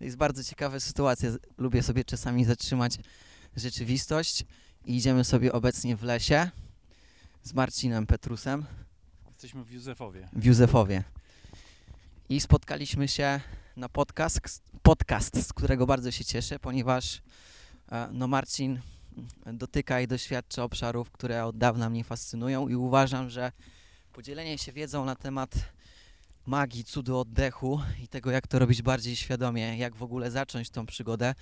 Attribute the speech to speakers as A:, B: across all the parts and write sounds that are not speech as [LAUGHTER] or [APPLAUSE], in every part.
A: To jest bardzo ciekawa sytuacja. Lubię sobie czasami zatrzymać rzeczywistość i idziemy sobie obecnie w lesie z Marcinem Petrusem
B: Jesteśmy w Józefowie.
A: w Józefowie. I spotkaliśmy się na podcast, podcast, z którego bardzo się cieszę, ponieważ e, no Marcin dotyka i doświadcza obszarów, które od dawna mnie fascynują i uważam, że podzielenie się wiedzą na temat magii, cudu oddechu i tego, jak to robić bardziej świadomie, jak w ogóle zacząć tą przygodę,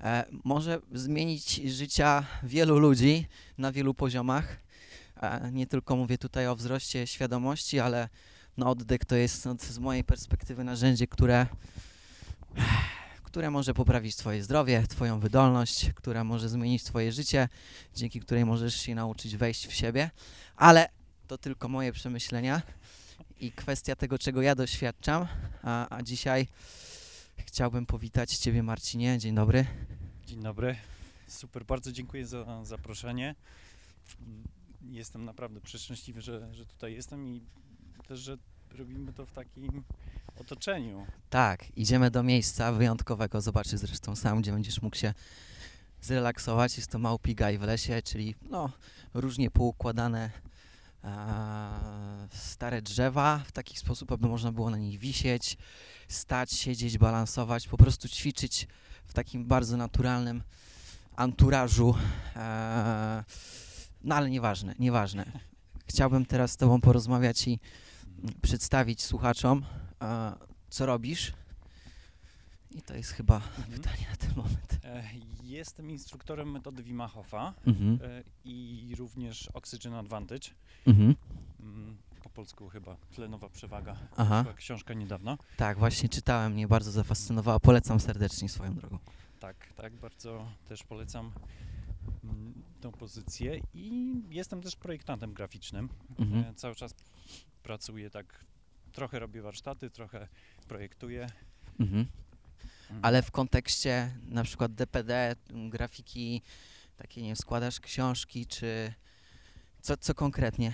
A: e, może zmienić życia wielu ludzi na wielu poziomach. E, nie tylko mówię tutaj o wzroście świadomości, ale no oddech to jest no, z mojej perspektywy narzędzie, które, które może poprawić Twoje zdrowie, Twoją wydolność, które może zmienić Twoje życie, dzięki której możesz się nauczyć wejść w siebie, ale to tylko moje przemyślenia i kwestia tego, czego ja doświadczam, a, a dzisiaj chciałbym powitać Ciebie Marcinie, dzień dobry.
B: Dzień dobry. Super, bardzo dziękuję za zaproszenie. Jestem naprawdę przeszczęśliwy, że, że tutaj jestem i też, że robimy to w takim otoczeniu.
A: Tak, idziemy do miejsca wyjątkowego, zobaczysz zresztą sam, gdzie będziesz mógł się zrelaksować. Jest to Małpigaj w lesie, czyli no, różnie poukładane stare drzewa w taki sposób, aby można było na nich wisieć, stać, siedzieć, balansować, po prostu ćwiczyć w takim bardzo naturalnym anturażu. E, no ale nieważne, nieważne. Chciałbym teraz z Tobą porozmawiać i przedstawić słuchaczom, e, co robisz. I to jest chyba
B: Mhm.
A: pytanie na ten moment.
B: E, Jestem instruktorem metody Wima Hofa
A: Mhm.
B: e, i również Oxygen Advantage.
A: Mhm.
B: Mm, Po polsku chyba tlenowa przewaga.
A: Aha,
B: Była książka niedawno.
A: tak, właśnie czytałem, mnie bardzo zafascynowała. Polecam serdecznie swoją drogą.
B: Tak, tak, bardzo też polecam mm, tą pozycję i jestem też projektantem graficznym.
A: Mhm.
B: E, Cały czas pracuję tak, trochę robię warsztaty, trochę projektuję.
A: Mhm.
B: Mm.
A: Ale w kontekście na przykład DPD, grafiki, takie nie składasz książki, czy co, co konkretnie?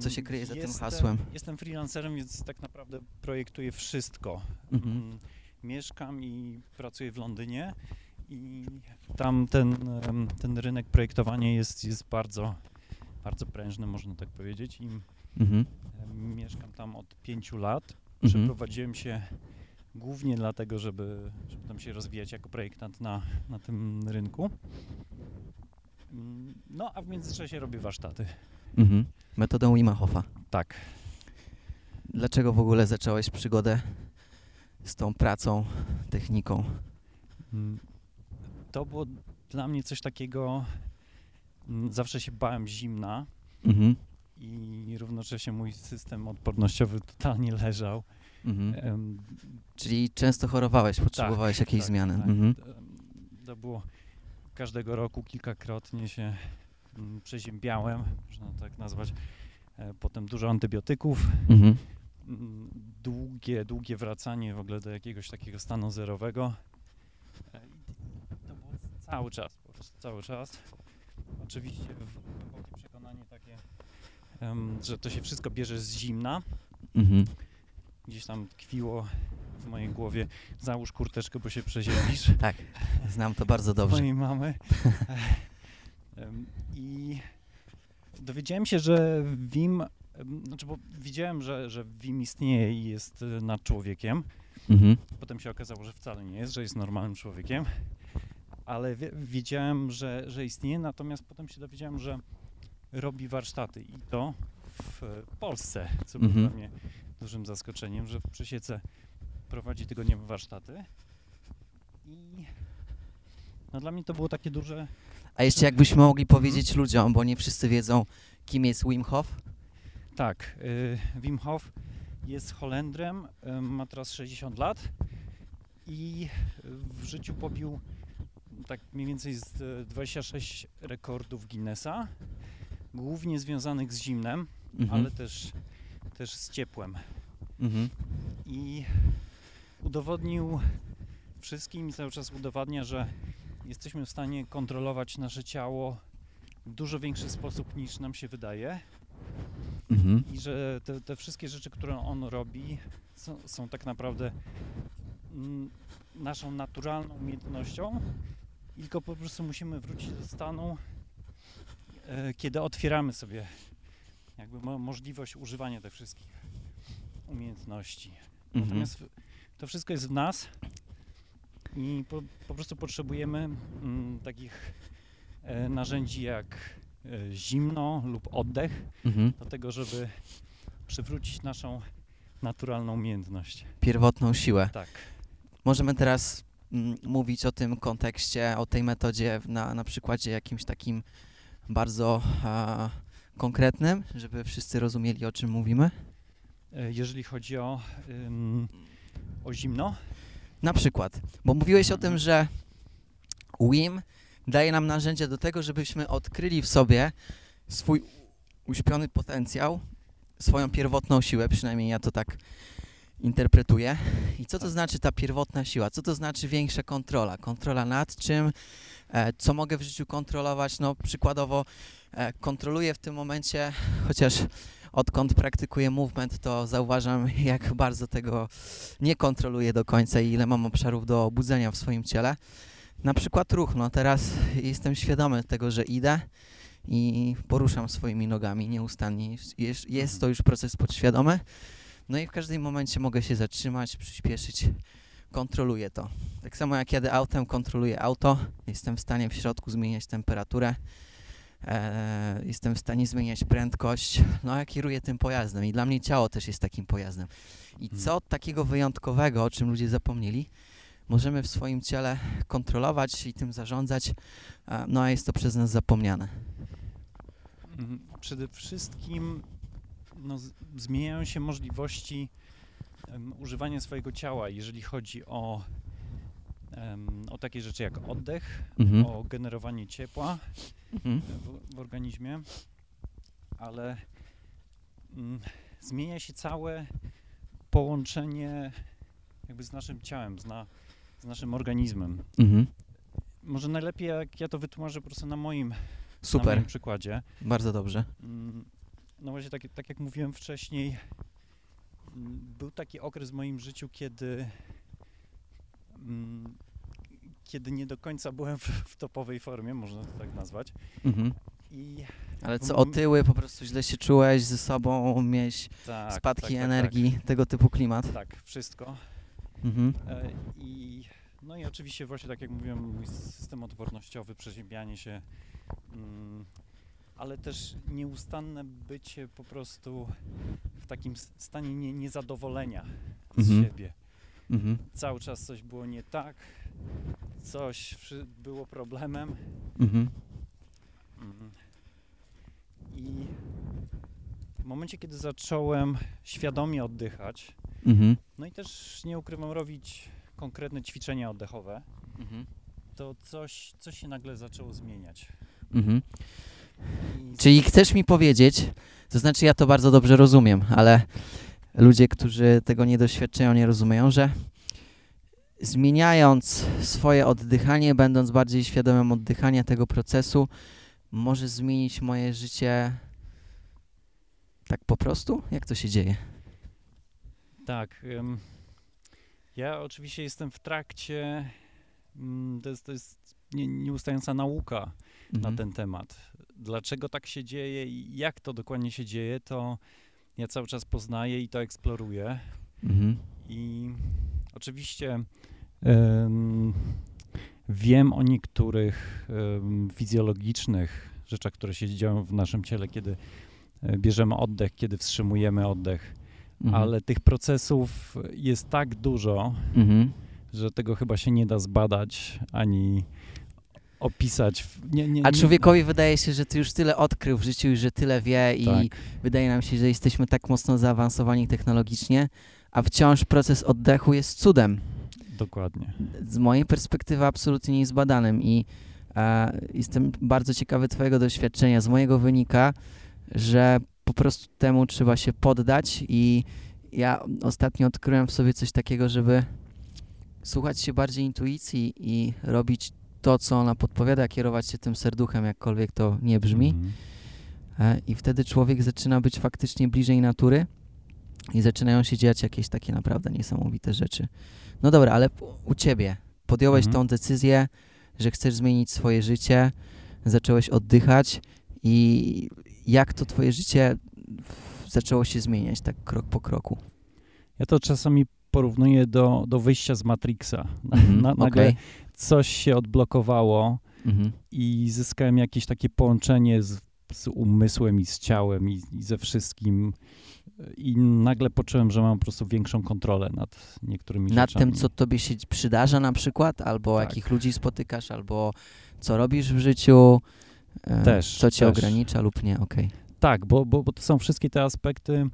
A: co się kryje za tym
B: Jestem-
A: hasłem?
B: Jestem freelancerem, więc tak naprawdę projektuję wszystko.
A: Mhm.
B: Mm, Mieszkam i pracuję w Londynie i tam ten, ten rynek projektowania jest, jest bardzo, bardzo prężny, można tak powiedzieć. I
A: Mhm.
B: mieszkam tam od pięciu lat.
A: Mhm.
B: Przeprowadziłem się głównie dlatego, żeby, żeby tam się rozwijać jako projektant na, na tym rynku. Mm, No, a w międzyczasie robię warsztaty.
A: Mhm. Metodą Wima Hofa.
B: Tak.
A: Dlaczego w ogóle zacząłeś przygodę z tą pracą, techniką?
B: Mm, To było dla mnie coś takiego. mm, Zawsze się bałem zimna
A: Mhm.
B: i równocześnie mój system odpornościowy totalnie leżał.
A: Mhm. Czyli często chorowałeś, potrzebowałeś jakiejś
B: tak,
A: zmiany.
B: tak.
A: Mhm.
B: To było każdego roku kilkakrotnie się mm, przeziębiałem, można tak nazwać. E, Potem dużo antybiotyków,
A: Mhm.
B: mm, długie, długie wracanie w ogóle do jakiegoś takiego stanu zerowego. E, i To było cały czas, po prostu cały czas. Oczywiście w- głębokie przekonanie takie, że to się wszystko bierze z zimna.
A: Mhm.
B: Gdzieś tam tkwiło w mojej głowie, załóż kurteczkę, bo się [LAUGHS] przeziębisz.
A: Tak, znam to bardzo dobrze.
B: mojej mamy. [LAUGHS] I dowiedziałem się, że WIM, em, znaczy bo widziałem, że, że WIM istnieje i jest e, nad człowiekiem.
A: Mhm.
B: Potem się okazało, że wcale nie jest, że jest normalnym człowiekiem. Ale wie, wiedziałem, że, że istnieje, natomiast potem się dowiedziałem, że robi warsztaty i to w Polsce, co było
A: Mhm.
B: dla mnie dużym zaskoczeniem, że w Przesiece prowadzi tygodniowe warsztaty. I no dla mnie to było takie duże.
A: A jeszcze jakbyśmy mogli powiedzieć ludziom, bo nie wszyscy wiedzą, kim jest Wim Hof.
B: Tak, y, Wim Hof jest Holendrem, y, ma teraz 60 lat i w życiu pobił tak mniej więcej z y, 26 rekordów Guinnessa, głównie związanych z zimnem,
A: Mhm.
B: ale też, też z ciepłem.
A: Mhm.
B: I udowodnił wszystkim i cały czas udowadnia, że jesteśmy w stanie kontrolować nasze ciało w dużo większy sposób niż nam się wydaje.
A: Mhm.
B: i że te, te wszystkie rzeczy, które on robi, są, są tak naprawdę mm, naszą naturalną umiejętnością, tylko po prostu musimy wrócić do stanu, e, kiedy otwieramy sobie jakby mo- możliwość używania tych wszystkich umiejętności.
A: Mhm.
B: Natomiast to wszystko jest w nas i po, po prostu potrzebujemy mm, takich e, narzędzi jak e, zimno lub oddech
A: Mhm.
B: do tego, żeby przywrócić naszą naturalną umiejętność.
A: Pierwotną siłę.
B: Tak.
A: Możemy teraz mm, mówić o tym kontekście, o tej metodzie na, na przykładzie jakimś takim bardzo a, konkretnym, żeby wszyscy rozumieli, o czym mówimy.
B: E, Jeżeli chodzi o, ym, o zimno,
A: Na przykład, bo mówiłeś o tym, że WIM daje nam narzędzie do tego, żebyśmy odkryli w sobie swój uśpiony potencjał, swoją pierwotną siłę, przynajmniej ja to tak interpretuję. I co to
B: Tak.
A: znaczy ta pierwotna siła? Co to znaczy większa kontrola? Kontrola nad czym? E, co mogę w życiu kontrolować? No przykładowo kontroluję w tym momencie, chociaż odkąd praktykuję movement, to zauważam, jak bardzo tego nie kontroluję do końca i ile mam obszarów do obudzenia w swoim ciele. Na przykład ruch, no teraz jestem świadomy tego, że idę i poruszam swoimi nogami nieustannie. Jest, jest to już proces podświadomy. No i w każdym momencie mogę się zatrzymać, przyspieszyć, kontroluję to. Tak samo jak jadę autem, kontroluję auto, jestem w stanie w środku zmieniać temperaturę, e, jestem w stanie zmieniać prędkość, no a kieruję tym pojazdem i dla mnie ciało też jest takim pojazdem. I
B: Mhm.
A: co takiego wyjątkowego, o czym ludzie zapomnieli, możemy w swoim ciele kontrolować i tym zarządzać, a- no a jest to przez nas zapomniane.
B: mm, przede wszystkim no, zmieniają się możliwości em, używania swojego ciała, jeżeli chodzi o, o takie rzeczy jak oddech,
A: Mhm.
B: o generowanie ciepła
A: Mhm.
B: w, w organizmie, ale mm, zmienia się całe połączenie jakby z naszym ciałem, z, na, z naszym organizmem.
A: Mhm.
B: Może najlepiej jak ja to wytłumaczę po prostu na moim, na
A: Super,
B: moim przykładzie.
A: bardzo dobrze.
B: Mm, No właśnie, tak, tak jak mówiłem wcześniej, mm, był taki okres w moim życiu, kiedy, kiedy nie do końca byłem w, w topowej formie, można to tak nazwać.
A: Mhm.
B: I
A: Ale co,
B: Mm.
A: otyły, po prostu źle się czułeś ze sobą, miałeś
B: tak,
A: spadki
B: tak, tak,
A: energii, tego typu klimat?
B: Tak, tak wszystko.
A: Mhm.
B: E, I, no i oczywiście właśnie tak jak mówiłem, mój system odpornościowy, przeziębianie się, mm, ale też nieustanne bycie po prostu w takim stanie nie, niezadowolenia z
A: Mhm.
B: siebie.
A: Mhm.
B: Cały czas coś było nie tak, coś było problemem.
A: Mhm.
B: Mm. I w momencie, kiedy zacząłem świadomie oddychać,
A: Mhm.
B: no i też nie ukrywam robić konkretne ćwiczenia oddechowe,
A: Mhm.
B: to coś, coś się nagle zaczęło zmieniać.
A: Mhm.
B: I
A: Czyli chcesz mi powiedzieć, to znaczy ja to bardzo dobrze rozumiem, ale ludzie, którzy tego nie doświadczają, nie rozumieją, że zmieniając swoje oddychanie, będąc bardziej świadomym oddychania tego procesu, może zmienić moje życie tak po prostu? Jak to się dzieje?
B: Tak. ym, ja oczywiście jestem w trakcie, mm, to jest, to jest nie, nieustająca nauka na
A: Mhm.
B: ten temat. Dlaczego tak się dzieje i jak to dokładnie się dzieje, to ja cały czas poznaję i to eksploruję.
A: Mhm.
B: I oczywiście em, wiem o niektórych em, fizjologicznych rzeczach, które się dzieją w naszym ciele, kiedy e, bierzemy oddech, kiedy wstrzymujemy oddech,
A: Mhm.
B: ale tych procesów jest tak dużo,
A: Mhm.
B: że tego chyba się nie da zbadać ani opisać. Nie, nie,
A: A
B: nie-
A: człowiekowi wydaje się, że ty już tyle odkrył w życiu i że tyle wie i
B: Tak.
A: wydaje nam się, że jesteśmy tak mocno zaawansowani technologicznie, a wciąż proces oddechu jest cudem.
B: Dokładnie.
A: Z mojej perspektywy absolutnie niezbadanym i e, jestem bardzo ciekawy twojego doświadczenia. Z mojego wynika, że po prostu temu trzeba się poddać i ja ostatnio odkryłem w sobie coś takiego, żeby słuchać się bardziej intuicji i robić to, co ona podpowiada, kierować się tym serduchem, jakkolwiek to nie brzmi.
B: Mhm.
A: E, I wtedy człowiek zaczyna być faktycznie bliżej natury. i zaczynają się dziać jakieś takie naprawdę niesamowite rzeczy. No dobra, ale u ciebie podjąłeś
B: Mhm.
A: tą decyzję, że chcesz zmienić swoje życie, zacząłeś oddychać i jak to twoje życie zaczęło się zmieniać tak krok po kroku?
B: Ja to czasami porównuję do, do wyjścia z Matrixa. Na,
A: Mhm,
B: nagle
A: okej.
B: Coś się odblokowało
A: Mhm.
B: i zyskałem jakieś takie połączenie z, z umysłem i z ciałem i, i ze wszystkim. I nagle poczułem, że mam po prostu większą kontrolę nad niektórymi
A: Nad
B: rzeczami.
A: tym, co tobie się przydarza na przykład, albo
B: Tak.
A: jakich ludzi spotykasz, albo co robisz w życiu, e,
B: Też,
A: co cię
B: też.
A: ogranicza lub nie, okej.
B: Tak, bo, bo, bo to są wszystkie te aspekty,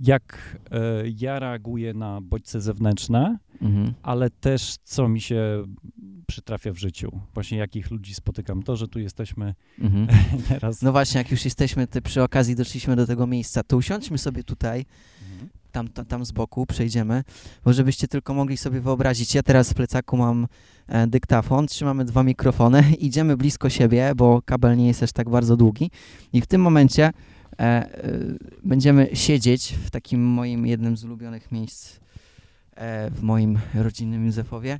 B: jak e, ja reaguję na bodźce zewnętrzne,
A: Mhm.
B: ale też co mi się przytrafia w życiu. Właśnie jakich ludzi spotykam. To, że tu jesteśmy
A: Mhm. [LAUGHS]
B: teraz.
A: No właśnie, jak już jesteśmy, ty przy okazji doszliśmy do tego miejsca, to usiądźmy sobie tutaj,
B: Mhm.
A: tam, tam, tam z boku, przejdziemy, bo żebyście tylko mogli sobie wyobrazić, ja teraz w plecaku mam e, dyktafon, trzymamy dwa mikrofony, [LAUGHS] idziemy blisko siebie, bo kabel nie jest aż tak bardzo długi i w tym momencie będziemy siedzieć w takim moim jednym z ulubionych miejsc e, w moim rodzinnym Józefowie,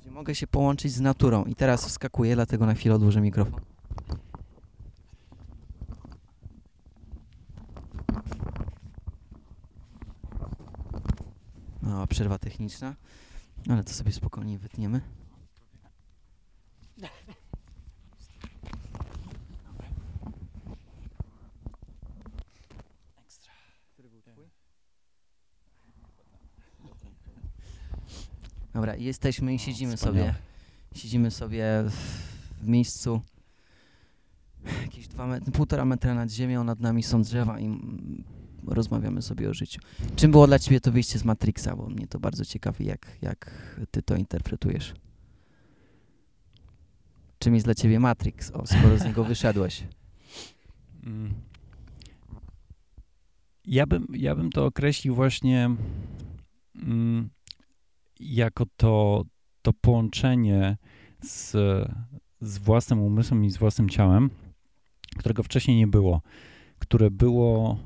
A: gdzie mogę się połączyć z naturą i teraz wskakuję, dlatego na chwilę odłożę mikrofon. Mała przerwa techniczna, ale to sobie spokojnie wytniemy. Dobra, jesteśmy i siedzimy sobie.
B: Wspaniale.
A: Siedzimy sobie w, miejscu jakieś dwa metry, półtora metra nad ziemią, nad nami są drzewa i rozmawiamy sobie o życiu. Czym było dla ciebie to wyjście z Matrixa? Bo mnie to bardzo ciekawi, jak, jak ty to interpretujesz. Czym jest dla ciebie Matrix, o, skoro z niego [LAUGHS] wyszedłeś?
B: Mm. Ja bym, ja bym to określił właśnie mm, jako to, to połączenie z, z własnym umysłem i z własnym ciałem, którego wcześniej nie było, które było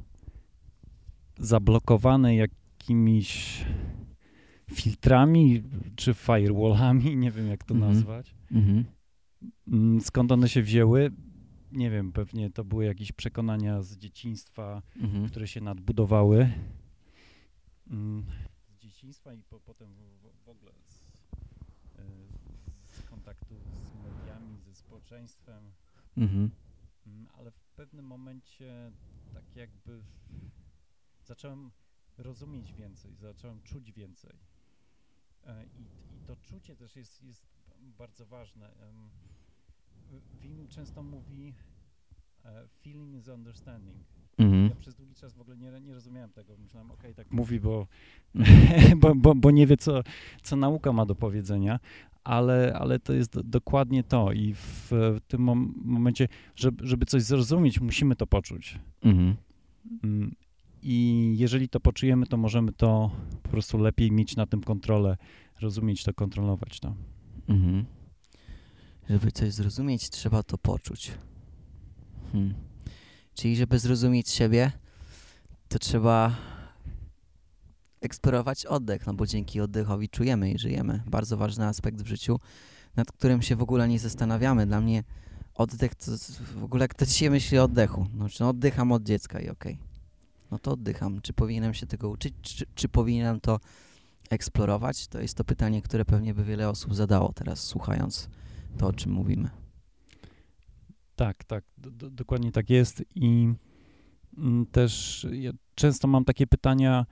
B: zablokowane jakimiś filtrami czy firewallami, [LAUGHS] nie wiem jak to
A: Mhm.
B: nazwać.
A: Mhm.
B: Mm, Skąd one się wzięły? Nie wiem, pewnie to były jakieś przekonania z dzieciństwa,
A: Mhm.
B: które się nadbudowały. Z dzieciństwa i po, potem w, w, ogóle z, e, z kontaktu z mediami, ze społeczeństwem.
A: Mhm.
B: Mm, Ale w pewnym momencie tak jakby zacząłem rozumieć więcej, zacząłem czuć więcej. E, I, i to czucie też jest, jest bardzo ważne. Wim często mówi e, feeling is understanding.
A: Mhm.
B: Ja przez długi czas w ogóle nie, nie rozumiałem tego. Myślałem, okej, tak mówi, bo, [LAUGHS] bo, bo, bo nie wie, co, co nauka ma do powiedzenia, ale, ale to jest do, dokładnie to i w, tym mom momencie, żeby, żeby coś zrozumieć, musimy to poczuć.
A: Mhm.
B: Mm, I jeżeli to poczujemy, to możemy to po prostu lepiej mieć na tym kontrolę, rozumieć to, kontrolować to.
A: Mhm. Żeby coś zrozumieć, trzeba to poczuć. Hmm. Czyli, żeby zrozumieć siebie, to trzeba eksplorować oddech, no bo dzięki oddechowi czujemy i żyjemy. Bardzo ważny aspekt w życiu, nad którym się w ogóle nie zastanawiamy. Dla mnie oddech to w ogóle kto dzisiaj myśli o oddechu? No, czy no oddycham od dziecka i okej. No to oddycham. Czy powinienem się tego uczyć? Czy, czy powinienem to eksplorować? To jest to pytanie, które pewnie by wiele osób zadało teraz, słuchając to, o czym mówimy.
B: Tak, tak, do, do, dokładnie tak jest i mm, też ja często mam takie pytania,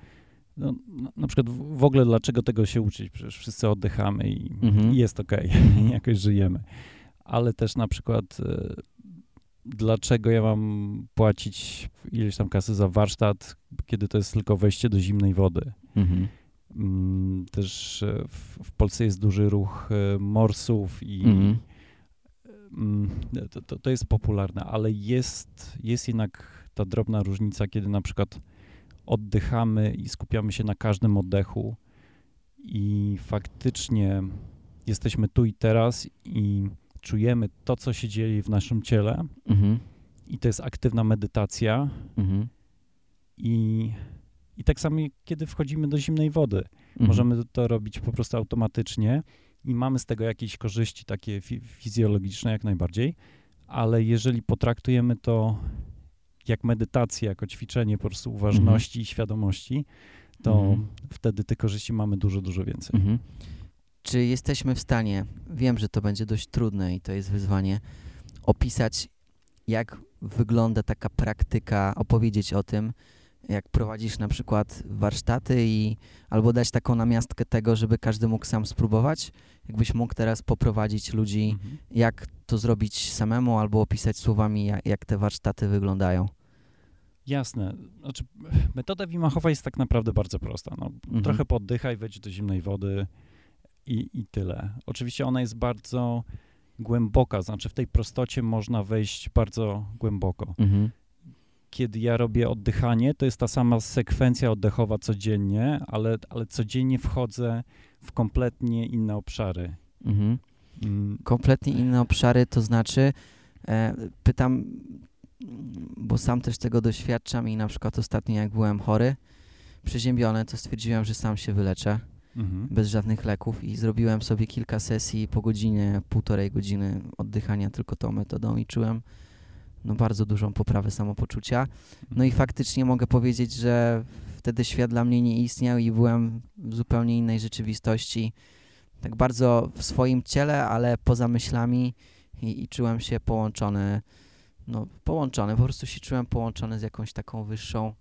B: no, na, na przykład w, ogóle dlaczego tego się uczyć, przecież wszyscy oddychamy i,
A: Mhm.
B: i jest okej, [LAUGHS]
A: Mhm.
B: jakoś żyjemy, ale też na przykład e, dlaczego ja mam płacić ileś tam kasy za warsztat, kiedy to jest tylko wejście do zimnej wody.
A: Mhm.
B: Mm, Też e, w, w Polsce jest duży ruch e, morsów i
A: Mhm.
B: mm, to, to, to jest popularne, ale jest, jest jednak ta drobna różnica, kiedy na przykład oddychamy i skupiamy się na każdym oddechu i faktycznie jesteśmy tu i teraz i czujemy to, co się dzieje w naszym ciele
A: Mhm.
B: i to jest aktywna medytacja
A: Mhm.
B: i I tak samo, kiedy wchodzimy do zimnej wody.
A: Mhm.
B: Możemy to robić po prostu automatycznie i mamy z tego jakieś korzyści takie fi fizjologiczne jak najbardziej, ale jeżeli potraktujemy to jak medytację, jako ćwiczenie po prostu uważności i świadomości, to
A: Mhm.
B: wtedy tych korzyści mamy dużo, dużo więcej.
A: Mhm. Czy jesteśmy w stanie, wiem, że to będzie dość trudne i to jest wyzwanie, opisać, jak wygląda taka praktyka, opowiedzieć o tym, jak prowadzisz na przykład warsztaty i albo dać taką namiastkę tego, żeby każdy mógł sam spróbować? Jakbyś mógł teraz poprowadzić ludzi,
B: Mhm.
A: jak to zrobić samemu, albo opisać słowami, jak, jak te warsztaty wyglądają?
B: Jasne. Znaczy, metoda Wim Hofa jest tak naprawdę bardzo prosta. No,
A: Mhm.
B: Trochę poddychaj, wejdź do zimnej wody i, i tyle. Oczywiście ona jest bardzo głęboka, znaczy w tej prostocie można wejść bardzo głęboko.
A: Mhm.
B: Kiedy ja robię oddychanie, to jest ta sama sekwencja oddechowa codziennie, ale, ale codziennie wchodzę w kompletnie inne obszary.
A: Mhm.
B: Mm,
A: kompletnie inne obszary, to znaczy e, pytam, bo sam też tego doświadczam i na przykład ostatnio jak byłem chory, przeziębiony, to stwierdziłem, że sam się wyleczę
B: mhm.
A: bez żadnych leków i zrobiłem sobie kilka sesji po godzinie, półtorej godziny oddychania tylko tą metodą i czułem no, bardzo dużą poprawę samopoczucia. No i
B: Mhm.
A: faktycznie mogę powiedzieć, że wtedy świat dla mnie nie istniał i byłem w zupełnie innej rzeczywistości. Tak bardzo w swoim ciele, ale poza myślami i, i czułem się połączony, no połączony, po prostu się czułem połączony z jakąś taką wyższą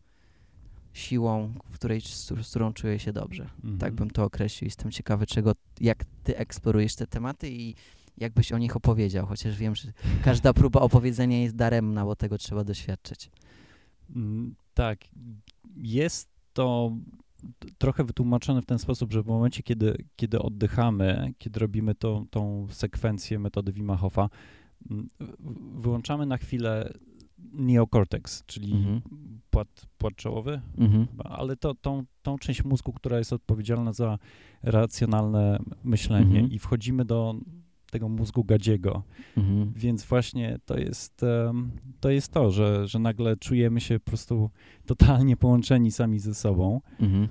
A: siłą, w której, z, z którą czuję się dobrze.
B: Mhm.
A: Tak bym to określił. Jestem ciekawy, czego, jak ty eksplorujesz te tematy i jakbyś o nich opowiedział, chociaż wiem, że każda próba opowiedzenia jest daremna, bo tego trzeba doświadczyć.
B: Mm, Tak, jest to trochę wytłumaczone w ten sposób, że w momencie, kiedy, kiedy oddychamy, kiedy robimy tą, tą sekwencję metody Wima Hofa, mm, wyłączamy na chwilę neocortex, czyli
A: Mhm.
B: płat, płat czołowy,
A: Mhm.
B: ale to, tą, tą część mózgu, która jest odpowiedzialna za racjonalne myślenie
A: Mhm.
B: i wchodzimy do tego mózgu gadziego,
A: Mhm.
B: więc właśnie to jest, to jest to, że, że nagle czujemy się po prostu totalnie połączeni sami ze sobą.
A: Mhm.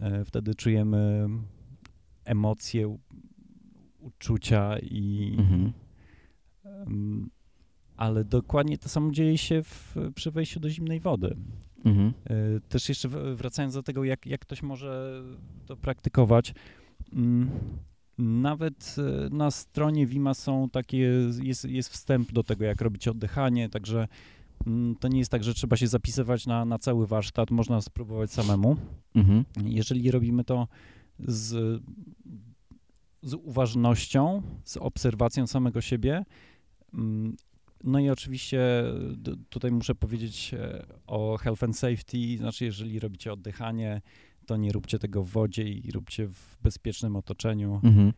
B: E, Wtedy czujemy emocje, uczucia i...
A: Mhm.
B: ale dokładnie to samo dzieje się w, przy wejściu do zimnej wody.
A: Mhm.
B: E, Też jeszcze wracając do tego, jak, jak ktoś może to praktykować. Nawet e, na stronie Wima są takie, jest, jest wstęp do tego, jak robić oddychanie, także mm, to nie jest tak, że trzeba się zapisywać na, na cały warsztat, można spróbować samemu.
A: Mhm.
B: Jeżeli robimy to z, z uważnością, z obserwacją samego siebie, mm, no i oczywiście tutaj muszę powiedzieć e, o health and safety, znaczy jeżeli robicie oddychanie, to nie róbcie tego w wodzie i róbcie w bezpiecznym otoczeniu.
A: Mhm.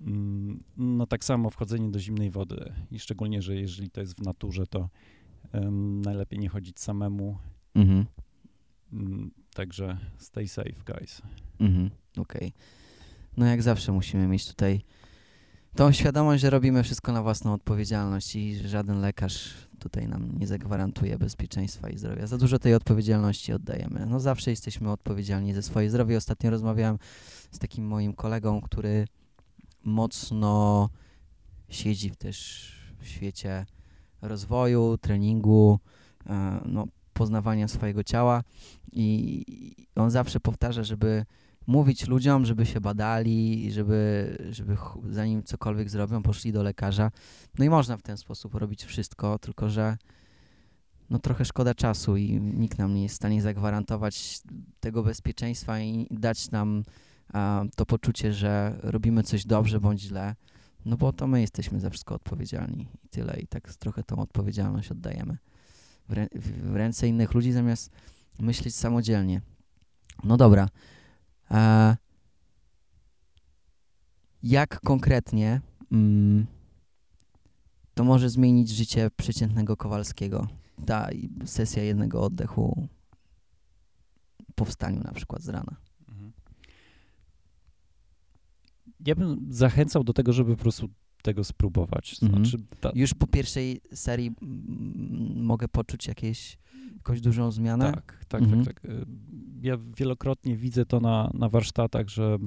B: Mm, No tak samo wchodzenie do zimnej wody i szczególnie, że jeżeli to jest w naturze, to em, najlepiej nie chodzić samemu.
A: Mhm.
B: Mm, Także stay safe, guys.
A: Mhm. Okej. No jak zawsze musimy mieć tutaj tą świadomość, że robimy wszystko na własną odpowiedzialność i żaden lekarz tutaj nam nie zagwarantuje bezpieczeństwa i zdrowia. Za dużo tej odpowiedzialności oddajemy. No zawsze jesteśmy odpowiedzialni za swoje zdrowie. Ostatnio rozmawiałem z takim moim kolegą, który mocno siedzi w też w świecie rozwoju, treningu, e, no, poznawania swojego ciała i i on zawsze powtarza, żeby mówić ludziom, żeby się badali, żeby, żeby zanim cokolwiek zrobią, poszli do lekarza. No i można w ten sposób robić wszystko, tylko że no trochę szkoda czasu i nikt nam nie jest w stanie zagwarantować tego bezpieczeństwa i dać nam a, to poczucie, że robimy coś dobrze bądź źle, no bo to my jesteśmy za wszystko odpowiedzialni i tyle. I tak trochę tą odpowiedzialność oddajemy w, rę- w ręce innych ludzi zamiast myśleć samodzielnie. No dobra. E, jak konkretnie mm, to może zmienić życie przeciętnego Kowalskiego? Ta sesja jednego oddechu po wstaniu na przykład z rana.
B: Mhm. Ja bym zachęcał do tego, żeby po prostu tego spróbować.
A: Mhm.
B: Znaczy, ta,
A: Już po pierwszej serii mm, mogę poczuć jakieś jakoś dużą zmianę?
B: Tak, tak,
A: Mhm.
B: tak, tak. Ja wielokrotnie widzę to na, na warsztatach, że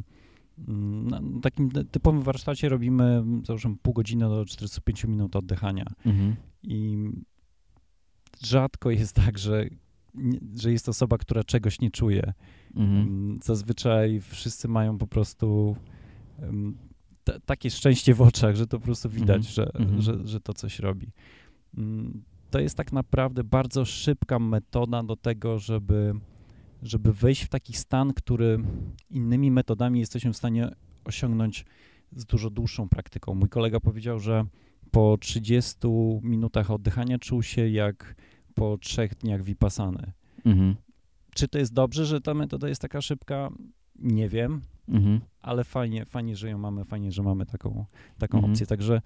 B: mm, na takim typowym warsztacie robimy załóżmy pół godziny do 45 minut oddychania.
A: Mhm.
B: I rzadko jest tak, że, że jest osoba, która czegoś nie czuje.
A: Mhm.
B: Mm, Zazwyczaj wszyscy mają po prostu takie szczęście w oczach, że to po prostu widać,
A: Mhm.
B: że,
A: Mhm.
B: że, że to coś robi. To jest tak naprawdę bardzo szybka metoda do tego, żeby, żeby wejść w taki stan, który innymi metodami jesteśmy w stanie osiągnąć z dużo dłuższą praktyką. Mój kolega powiedział, że po 30 minutach oddychania czuł się jak po trzech dniach vipassany.
A: Mhm.
B: Czy to jest dobrze, że ta metoda jest taka szybka? Nie wiem,
A: Mhm.
B: ale fajnie, fajnie, że ją mamy, fajnie, że mamy taką, taką
A: Mhm.
B: opcję. Także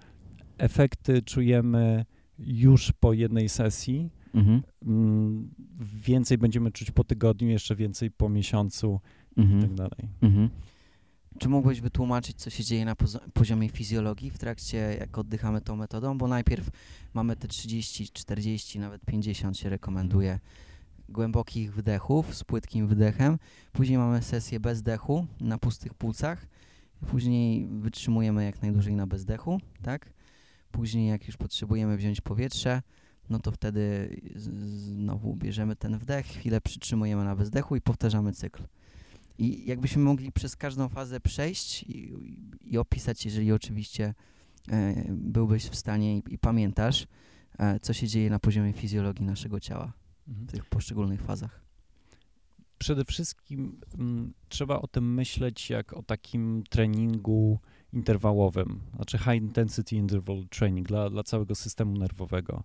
B: efekty czujemy już po jednej sesji.
A: Mhm.
B: Mm, Więcej będziemy czuć po tygodniu, jeszcze więcej po miesiącu i
A: Mhm.
B: tak dalej.
A: Mhm. Czy mógłbyś wytłumaczyć, co się dzieje na poziomie fizjologii w trakcie, jak oddychamy tą metodą? Bo najpierw mamy te 30, 40, nawet 50 się rekomenduje głębokich wdechów z płytkim wydechem. Później mamy sesję bezdechu na pustych płucach. Później wytrzymujemy jak najdłużej na bezdechu, tak? Później jak już potrzebujemy wziąć powietrze, no to wtedy znowu bierzemy ten wdech, chwilę przytrzymujemy na bezdechu i powtarzamy cykl. I jakbyśmy mogli przez każdą fazę przejść i, i opisać, jeżeli oczywiście e, byłbyś w stanie i, i pamiętasz, e, co się dzieje na poziomie fizjologii naszego ciała w tych poszczególnych fazach.
B: Przede wszystkim mm, trzeba o tym myśleć jak o takim treningu interwałowym, znaczy high intensity interval training dla, dla całego systemu nerwowego.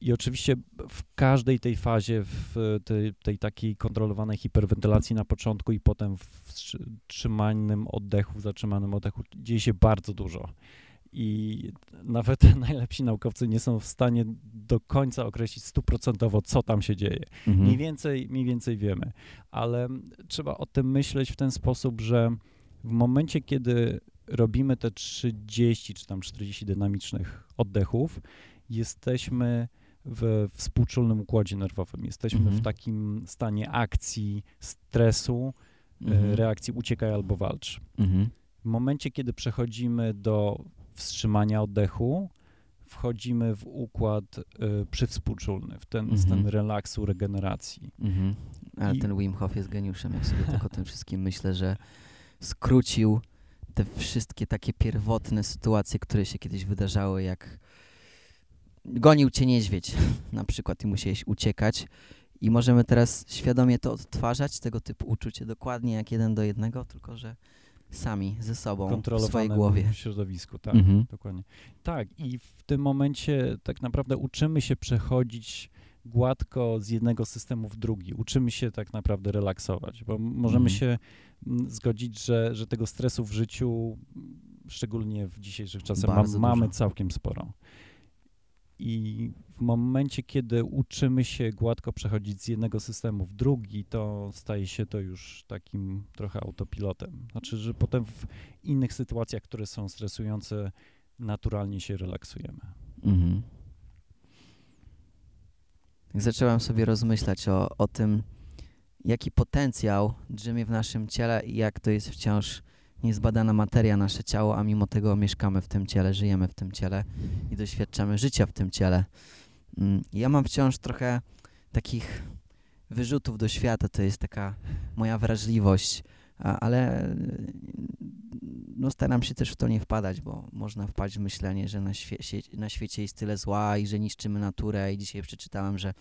B: I oczywiście w każdej tej fazie, w tej, tej takiej kontrolowanej hiperwentylacji na początku i potem w trzymanym oddechu, w zatrzymanym oddechu dzieje się bardzo dużo. I nawet [LAUGHS] najlepsi naukowcy nie są w stanie do końca określić stuprocentowo, co tam się dzieje.
A: Mhm.
B: Mniej więcej, mniej więcej wiemy, ale trzeba o tym myśleć w ten sposób, że w momencie, kiedy robimy te 30 czy tam 40 dynamicznych oddechów, jesteśmy w współczulnym układzie nerwowym. Jesteśmy
A: Mhm.
B: w takim stanie akcji, stresu,
A: Mhm.
B: e, reakcji uciekaj albo walcz.
A: Mhm.
B: W momencie, kiedy przechodzimy do wstrzymania oddechu, wchodzimy w układ y, przywspółczulny, w ten
A: Mhm.
B: stan relaksu, regeneracji.
A: Mhm. Ale
B: I-
A: ten Wim Hof jest geniuszem, jak sobie tak o tym wszystkim myślę, że skrócił te wszystkie takie pierwotne sytuacje, które się kiedyś wydarzały, jak gonił cię niedźwiedź [LAUGHS] na przykład i musiałeś uciekać i możemy teraz świadomie to odtwarzać, tego typu uczucie dokładnie jak jeden do jednego, tylko że sami, ze sobą, w swojej głowie.
B: środowisku, tak,
A: Mhm.
B: dokładnie. Tak, i w tym momencie tak naprawdę uczymy się przechodzić gładko z jednego systemu w drugi. Uczymy się tak naprawdę relaksować, bo możemy
A: Mhm.
B: się mm, zgodzić, że, że tego stresu w życiu, mm, szczególnie w dzisiejszych czasach, ma, mamy całkiem sporo. I w momencie, kiedy uczymy się gładko przechodzić z jednego systemu w drugi, to staje się to już takim trochę autopilotem. Znaczy, że potem w innych sytuacjach, które są stresujące, naturalnie się relaksujemy.
A: Mhm. Zacząłem sobie rozmyślać o, o tym, jaki potencjał drzemie w naszym ciele i jak to jest wciąż niezbadana materia nasze ciało, a mimo tego mieszkamy w tym ciele, żyjemy w tym ciele i doświadczamy życia w tym ciele. Mm, Ja mam wciąż trochę takich wyrzutów do świata, to jest taka moja wrażliwość, ale no staram się też w to nie wpadać, bo można wpaść w myślenie, że na, świe- na świecie jest tyle zła i że niszczymy naturę. I dzisiaj przeczytałem, że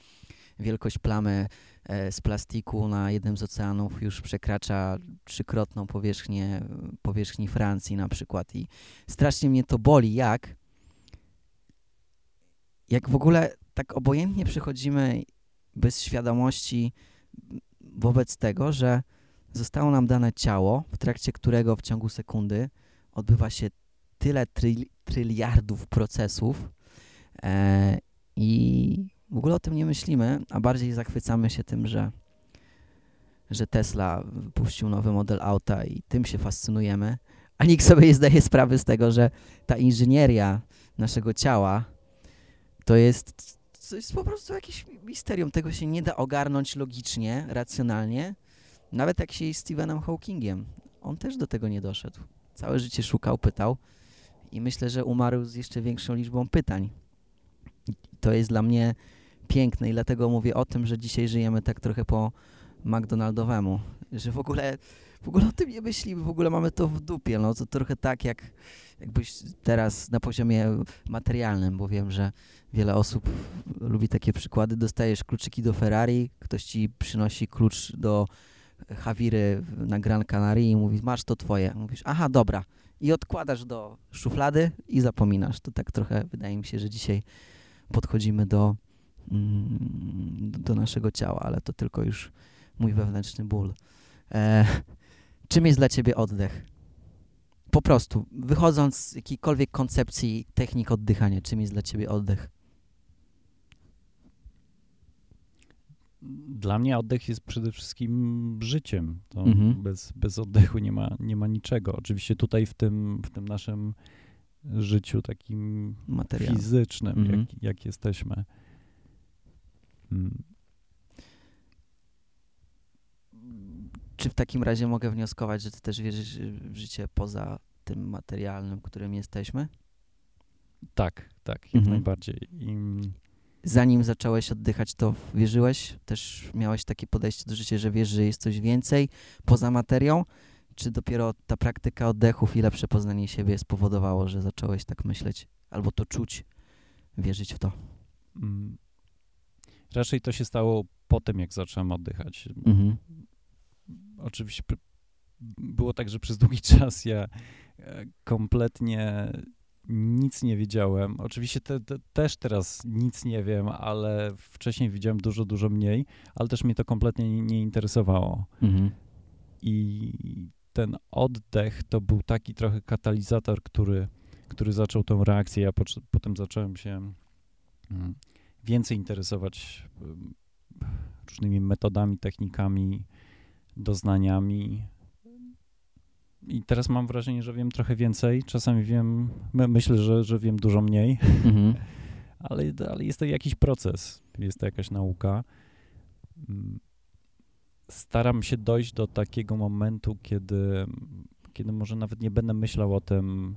A: wielkość plamy e, z plastiku na jednym z oceanów już przekracza trzykrotną powierzchnię powierzchni Francji na przykład. I strasznie mnie to boli, jak jak w ogóle tak obojętnie przechodzimy bez świadomości wobec tego, że zostało nam dane ciało, w trakcie którego w ciągu sekundy odbywa się tyle tryl, tryliardów procesów e, i w ogóle o tym nie myślimy, a bardziej zachwycamy się tym, że, że Tesla wypuścił nowy model auta i tym się fascynujemy, a nikt sobie nie zdaje sprawy z tego, że ta inżynieria naszego ciała to jest to jest po prostu jakieś misterium. Tego się nie da ogarnąć logicznie, racjonalnie. Nawet jak się jest Stephenem Hawkingiem. On też do tego nie doszedł. Całe życie szukał, pytał i myślę, że umarł z jeszcze większą liczbą pytań. To jest dla mnie piękne i dlatego mówię o tym, że dzisiaj żyjemy tak trochę po McDonaldowemu, że w ogóle, w ogóle o tym nie myślimy, w ogóle mamy to w dupie, no to trochę tak jak jakbyś teraz na poziomie materialnym, bo wiem, że wiele osób lubi takie przykłady, dostajesz kluczyki do Ferrari, ktoś ci przynosi klucz do Hawiry na Gran Canaria i mówi, masz to twoje. Mówisz, aha, dobra. I odkładasz do szuflady i zapominasz. To tak trochę wydaje mi się, że dzisiaj podchodzimy do, mm, do naszego ciała, ale to tylko już mój wewnętrzny ból. E, czym jest dla ciebie oddech? Po prostu, wychodząc z jakiejkolwiek koncepcji technik oddychania, czym jest dla ciebie oddech?
B: Dla mnie oddech jest przede wszystkim życiem. To
A: Mhm.
B: bez, bez oddechu nie ma, nie ma niczego. Oczywiście tutaj w tym, w tym naszym życiu takim
A: Materiał.
B: fizycznym,
A: Mhm.
B: jak, jak jesteśmy. Mm,
A: Czy w takim razie mogę wnioskować, że ty też wierzysz w życie poza tym materialnym, którym jesteśmy?
B: Tak, tak, jak
A: Mhm.
B: najbardziej. I,
A: Zanim zacząłeś oddychać, to wierzyłeś? Też miałeś takie podejście do życia, że wiesz, że jest coś więcej poza materią? Czy dopiero ta praktyka oddechów i lepsze poznanie siebie spowodowało, że zacząłeś tak myśleć albo to czuć, wierzyć w to?
B: mm, raczej to się stało po tym, jak zacząłem oddychać.
A: Mhm.
B: Oczywiście było tak, że przez długi [LAUGHS] czas ja e, kompletnie nic nie wiedziałem. Oczywiście te, te, też teraz nic nie wiem, ale wcześniej widziałem dużo, dużo mniej, ale też mnie to kompletnie nie, nie interesowało.
A: Mhm.
B: I ten oddech to był taki trochę katalizator, który, który zaczął tą reakcję. Ja pocz- potem zacząłem się mm, więcej interesować ym, różnymi metodami, technikami, doznaniami. I teraz mam wrażenie, że wiem trochę więcej. Czasami wiem, my, myślę, że, że wiem dużo mniej,
A: Mhm. [LAUGHS]
B: ale, ale jest to jakiś proces, jest to jakaś nauka. Mm, Staram się dojść do takiego momentu, kiedy, kiedy może nawet nie będę myślał o tym,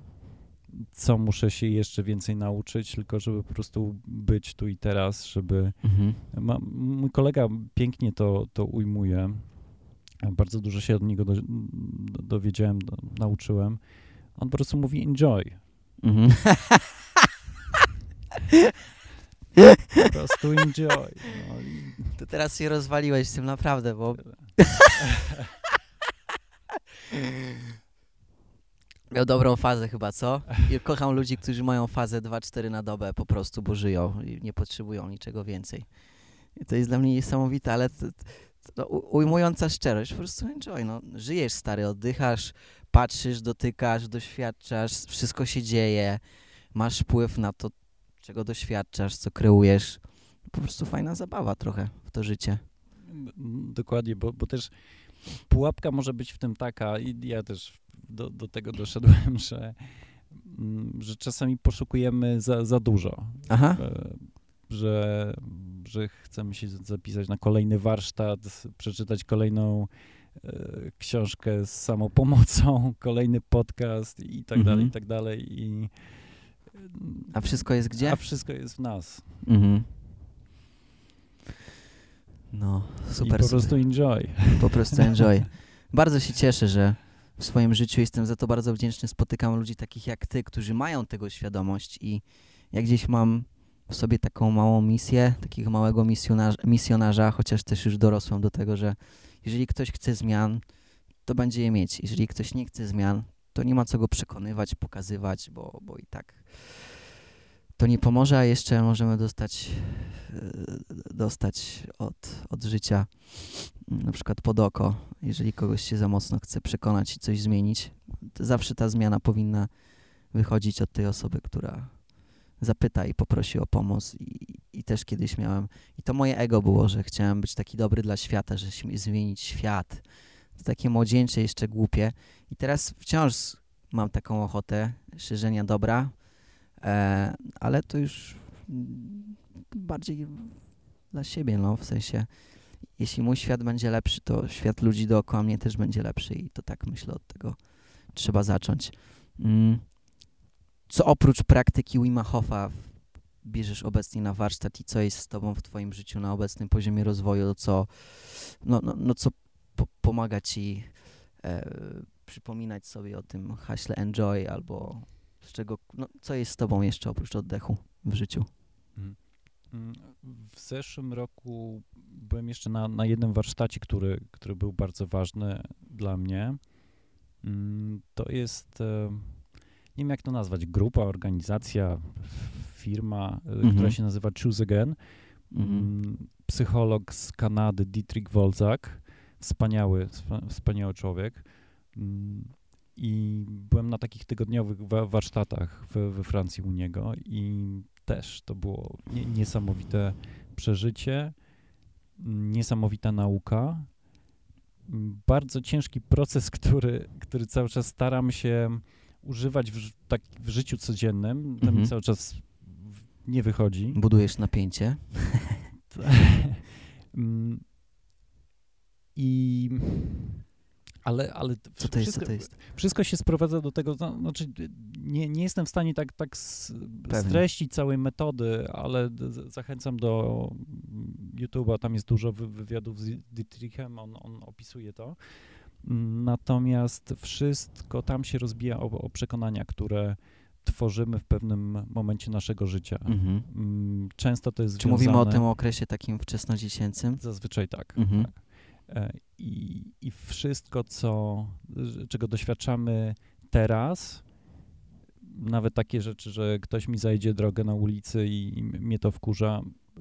B: co muszę się jeszcze więcej nauczyć, tylko żeby po prostu być tu i teraz, żeby.
A: Mhm.
B: Ma, mój kolega pięknie to, to ujmuje. Bardzo dużo się od niego do, do, dowiedziałem, do, nauczyłem. On po prostu mówi enjoy.
A: Mhm. [LAUGHS]
B: Po prostu enjoy. No i
A: To teraz się rozwaliłeś z tym naprawdę, bo [LAUGHS] miał dobrą fazę chyba, co? I kocham ludzi, którzy mają fazę 2-4 na dobę po prostu, bo żyją i nie potrzebują niczego więcej. I to jest dla mnie niesamowite, ale to, no, ujmująca szczerość, po prostu enjoy, no. Żyjesz, stary, oddychasz, patrzysz, dotykasz, doświadczasz, wszystko się dzieje, masz wpływ na to, czego doświadczasz, co kreujesz. Po prostu fajna zabawa trochę w to życie.
B: Dokładnie, bo, bo też pułapka może być w tym taka, i ja też do, do tego doszedłem, że, mm, że czasami poszukujemy za, za dużo.
A: Aha.
B: E, Że, że chcemy się zapisać na kolejny warsztat, przeczytać kolejną e, książkę z samopomocą, [LAUGHS] kolejny podcast i tak
A: Mhm.
B: dalej, i tak dalej. I,
A: A wszystko jest gdzie?
B: A wszystko jest w nas.
A: Mhm. No,
B: I
A: super.
B: po
A: super.
B: prostu enjoy.
A: po prostu enjoy. [LAUGHS] Bardzo się cieszę, że w swoim życiu jestem za to bardzo wdzięczny. Spotykam ludzi takich jak ty, którzy mają tego świadomość i ja gdzieś mam w sobie taką małą misję, takiego małego misjonarza, misjonarza, chociaż też już dorosłem do tego, że jeżeli ktoś chce zmian, to będzie je mieć. Jeżeli ktoś nie chce zmian, to nie ma co go przekonywać, pokazywać, bo, bo i tak to nie pomoże, a jeszcze możemy dostać, e, dostać od, od życia na przykład pod oko, jeżeli kogoś się za mocno chce przekonać i coś zmienić, zawsze ta zmiana powinna wychodzić od tej osoby, która zapyta i poprosi o pomoc. I, I też kiedyś miałem, i to moje ego było, że chciałem być taki dobry dla świata, że zmienić świat. To takie młodzieńcze, jeszcze głupie. I teraz wciąż mam taką ochotę szerzenia dobra, e, ale to już bardziej dla siebie, no, w sensie jeśli mój świat będzie lepszy, to świat ludzi dookoła mnie też będzie lepszy i to tak myślę od tego trzeba zacząć. Mm. Co oprócz praktyki Wima Hofa bierzesz obecnie na warsztat i co jest z tobą w twoim życiu na obecnym poziomie rozwoju, co, no, no, no co po pomaga ci e, przypominać sobie o tym haśle enjoy albo z czego, no, co jest z tobą jeszcze oprócz oddechu w życiu?
B: Mhm. Mm, w zeszłym roku byłem jeszcze na, na jednym warsztacie, który, który był bardzo ważny dla mnie. Mm, to jest, nie wiem jak to nazwać, grupa, organizacja, firma, e,
A: Mhm.
B: która się nazywa Choose Again.
A: Mhm.
B: Mm, Psycholog z Kanady, Dietrich Wolzak. Wspaniały, wspaniały człowiek. Mm, I byłem na takich tygodniowych wa- warsztatach we, we Francji u niego i też to było nie, niesamowite przeżycie, niesamowita nauka. Bardzo ciężki proces, który, który cały czas staram się używać w, tak, w życiu codziennym. To
A: Mhm.
B: mi cały czas nie wychodzi.
A: Budujesz napięcie. [LAUGHS]
B: Mm, I ale, ale
A: Co to jest? Co
B: wszystko,
A: to jest?
B: wszystko się sprowadza do tego, no, znaczy nie, nie jestem w stanie tak, tak streścić całej metody, ale zachęcam do YouTube'a, tam jest dużo wy- wywiadów z Dietrichem, on, on opisuje to. Natomiast wszystko tam się rozbija o, o przekonania, które tworzymy w pewnym momencie naszego życia.
A: Mhm.
B: Mm, Często to jest
A: Czy mówimy o
B: związane-
A: tym okresie takim wczesnodziecięcym?
B: Zazwyczaj tak.
A: Mhm.
B: tak. E, I, I wszystko, co, czego doświadczamy teraz, nawet takie rzeczy, że ktoś mi zajdzie drogę na ulicy i mnie to wkurza, e,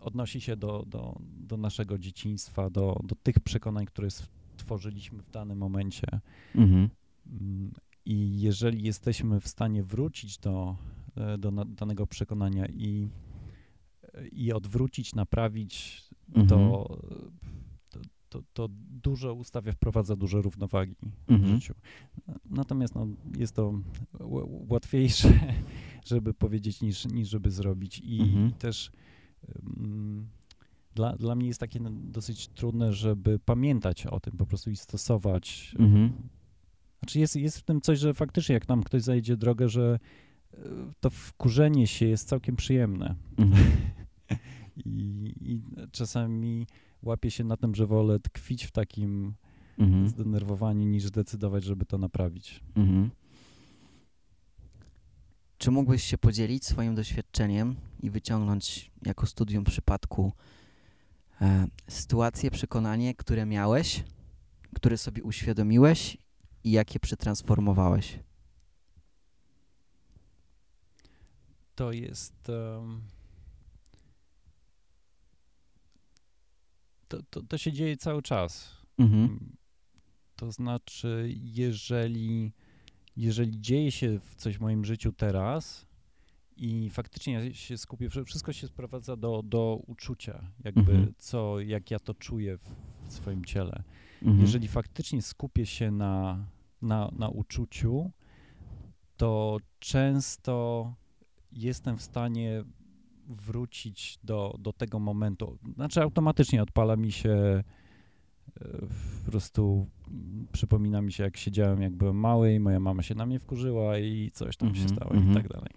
B: odnosi się do, do, do naszego dzieciństwa, do, do tych przekonań, które stworzyliśmy w danym momencie.
A: Mhm.
B: Mm, I jeżeli jesteśmy w stanie wrócić do, e, do na- danego przekonania i, i odwrócić, naprawić,
A: Mhm.
B: to, to, to, dużo ustawia, wprowadza dużo równowagi w
A: Mhm.
B: życiu. Natomiast no, jest to łatwiejsze, [LAUGHS] żeby powiedzieć, niż, niż żeby zrobić. I,
A: Mhm.
B: i też mm, dla, dla mnie jest takie dosyć trudne, żeby pamiętać o tym po prostu i stosować.
A: Mhm.
B: Znaczy jest, jest w tym coś, że faktycznie jak nam ktoś zajdzie drogę, że e, to wkurzenie się jest całkiem przyjemne.
A: Mhm. [LAUGHS]
B: I, I czasami łapię się na tym, że wolę tkwić w takim
A: Mhm.
B: zdenerwowaniu, niż zdecydować, żeby to naprawić.
A: Mhm. Czy mógłbyś się podzielić swoim doświadczeniem i wyciągnąć jako studium przypadku e, sytuacje, przekonanie, które miałeś, które sobie uświadomiłeś i jakie przetransformowałeś?
B: To jest. em, to, to, to się dzieje cały czas.
A: Mhm.
B: Mm, To znaczy, jeżeli, jeżeli dzieje się w coś w moim życiu teraz i faktycznie ja się skupię, wszy- wszystko się sprowadza do, do uczucia, jakby
A: Mhm.
B: co, jak ja to czuję w, w swoim ciele.
A: Mhm.
B: Jeżeli faktycznie skupię się na, na, na uczuciu, to często jestem w stanie wrócić do, do tego momentu. Znaczy, automatycznie odpala mi się e, po prostu mm, przypomina mi się, jak siedziałem, jak byłem mały i moja mama się na mnie wkurzyła i coś tam się
A: Mhm,
B: stało
A: mhm.
B: i tak dalej.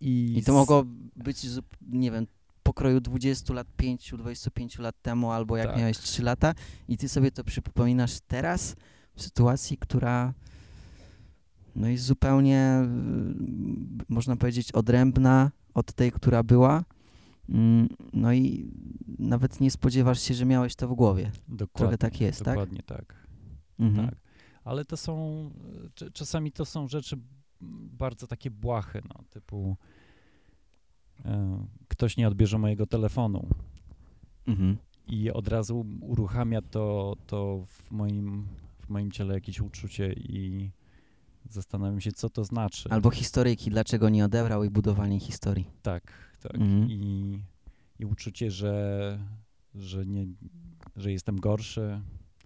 B: I,
A: I to mogło być, nie wiem, pokroju 20 lat, 5, 25 lat temu, albo jak
B: Tak.
A: miałeś 3 lata i ty sobie to przypominasz teraz w sytuacji, która no jest zupełnie, y, można powiedzieć, odrębna od tej, która była. Mm, No i nawet nie spodziewasz się, że miałeś to w głowie.
B: Dokładnie,
A: Trochę tak jest, tak?
B: dokładnie tak.
A: Mhm.
B: Tak. Ale to są, cz- czasami to są rzeczy bardzo takie błahe, no, typu e, ktoś nie odbierze mojego telefonu
A: Mhm.
B: i od razu uruchamia to, to w, moim, w moim ciele jakieś uczucie i zastanawiam się, co to znaczy.
A: Albo historyjki, dlaczego nie odebrał i budowanie historii.
B: Tak, tak.
A: Mhm.
B: I, I uczucie, że, że, nie, że jestem gorszy,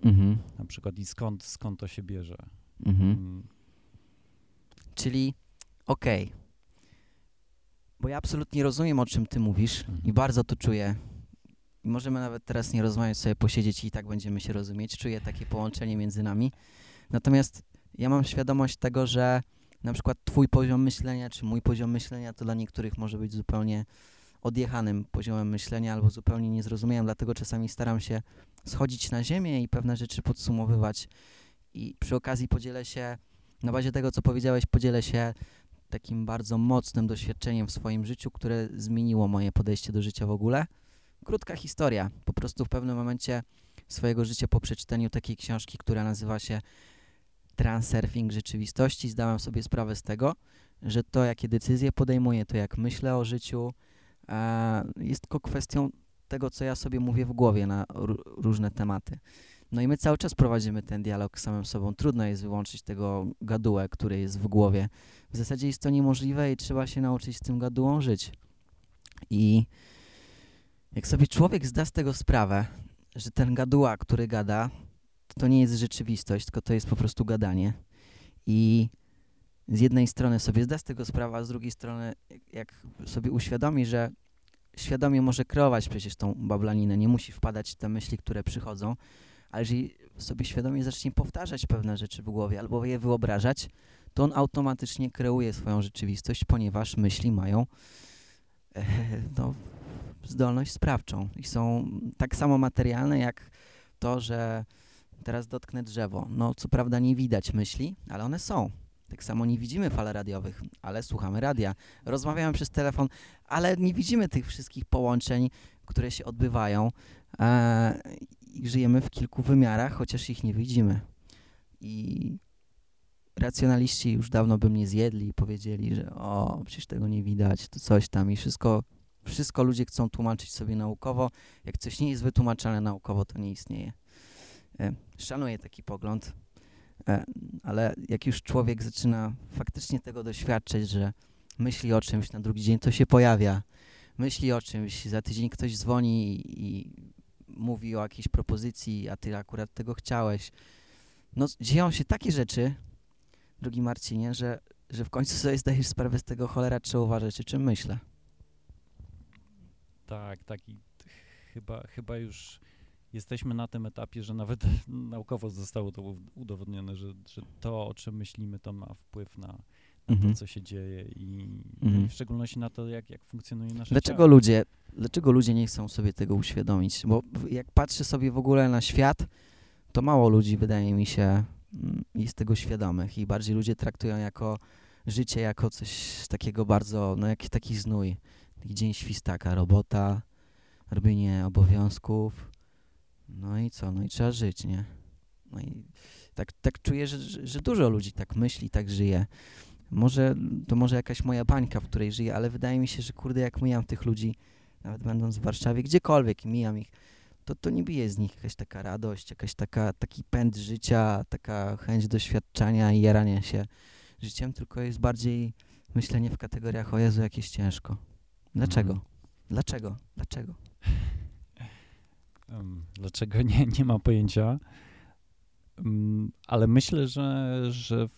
A: Mhm.
B: na przykład i skąd, skąd to się bierze.
A: Mhm. Czyli okej. bo ja absolutnie rozumiem, o czym ty mówisz
B: Mhm.
A: i bardzo to czuję. I możemy nawet teraz nie rozmawiać, sobie posiedzieć i tak będziemy się rozumieć. Czuję takie połączenie między nami. Natomiast ja mam świadomość tego, że na przykład twój poziom myślenia, czy mój poziom myślenia, to dla niektórych może być zupełnie odjechanym poziomem myślenia albo zupełnie niezrozumiałym, dlatego czasami staram się schodzić na ziemię i pewne rzeczy podsumowywać i przy okazji podzielę się, na bazie tego, co powiedziałeś, podzielę się takim bardzo mocnym doświadczeniem w swoim życiu, które zmieniło moje podejście do życia w ogóle. Krótka historia. Po prostu w pewnym momencie swojego życia po przeczytaniu takiej książki, która nazywa się Transurfing rzeczywistości, zdałem sobie sprawę z tego, że to, jakie decyzje podejmuję, to jak myślę o życiu, e, jest tylko kwestią tego, co ja sobie mówię w głowie na ró- różne tematy. No i my cały czas prowadzimy ten dialog z samym sobą. Trudno jest wyłączyć tego gadułę, który jest w głowie. W zasadzie jest to niemożliwe i trzeba się nauczyć z tym gadułą żyć. I jak sobie człowiek zda z tego sprawę, że ten gaduła, który gada, to, nie jest rzeczywistość, tylko to jest po prostu gadanie. I z jednej strony sobie zda z tego sprawę, a z drugiej strony jak sobie uświadomi, że świadomie może kreować przecież tą bablaninę, nie musi wpadać w te myśli, które przychodzą, ale jeżeli sobie świadomie zacznie powtarzać pewne rzeczy w głowie albo je wyobrażać, to on automatycznie kreuje swoją rzeczywistość, ponieważ myśli mają e, no, zdolność sprawczą i są tak samo materialne jak to, że teraz dotknę drzewo. No, co prawda nie widać myśli, ale one są. Tak samo nie widzimy fal radiowych, ale słuchamy radia. Rozmawiamy przez telefon, ale nie widzimy tych wszystkich połączeń, które się odbywają. E, I żyjemy w kilku wymiarach, chociaż ich nie widzimy. I racjonaliści już dawno by mnie zjedli i powiedzieli, że o, przecież tego nie widać, to coś tam i wszystko, wszystko ludzie chcą tłumaczyć sobie naukowo. Jak coś nie jest wytłumaczane naukowo, to nie istnieje. E, szanuję taki pogląd, e, ale jak już człowiek zaczyna faktycznie tego doświadczać, że myśli o czymś, na drugi dzień to się pojawia, myśli o czymś, za tydzień ktoś dzwoni i mówi o jakiejś propozycji, a ty akurat tego chciałeś. No, dzieją się takie rzeczy, drogi Marcinie, że, że w końcu sobie zdajesz sprawę z tego, cholera, trzeba uważać, o czym myślę.
B: Tak, tak i chyba, chyba już jesteśmy na tym etapie, że nawet [LAUGHS] naukowo zostało to udowodnione, że, że to, o czym myślimy, to ma wpływ na, na
A: Mhm.
B: to, co się dzieje i,
A: Mhm.
B: i w szczególności na to, jak, jak funkcjonuje nasze
A: Dlaczego
B: ciało.
A: ludzie, dlaczego ludzie nie chcą sobie tego uświadomić? Bo jak patrzę sobie w ogóle na świat, to mało ludzi, wydaje mi się, mm, jest tego świadomych i bardziej ludzie traktują jako życie jako coś takiego bardzo, no jakiś taki znój. Taki dzień świstaka, robota, robienie obowiązków, no i co, no i trzeba żyć, nie? No i tak, tak czuję, że, że, że dużo ludzi tak myśli, tak żyje. Może, to może jakaś moja bańka, w której żyję, ale wydaje mi się, że kurde, jak mijam tych ludzi, nawet będąc w Warszawie, gdziekolwiek mijam ich, to, to nie bije z nich jakaś taka radość, jakaś taka, taki pęd życia, taka chęć doświadczania i jarania się życiem, tylko jest bardziej myślenie w kategoriach o Jezu, jak jest ciężko. Dlaczego?
B: Mhm.
A: Dlaczego? Dlaczego?
B: Dlaczego nie, nie ma pojęcia, ale myślę, że, że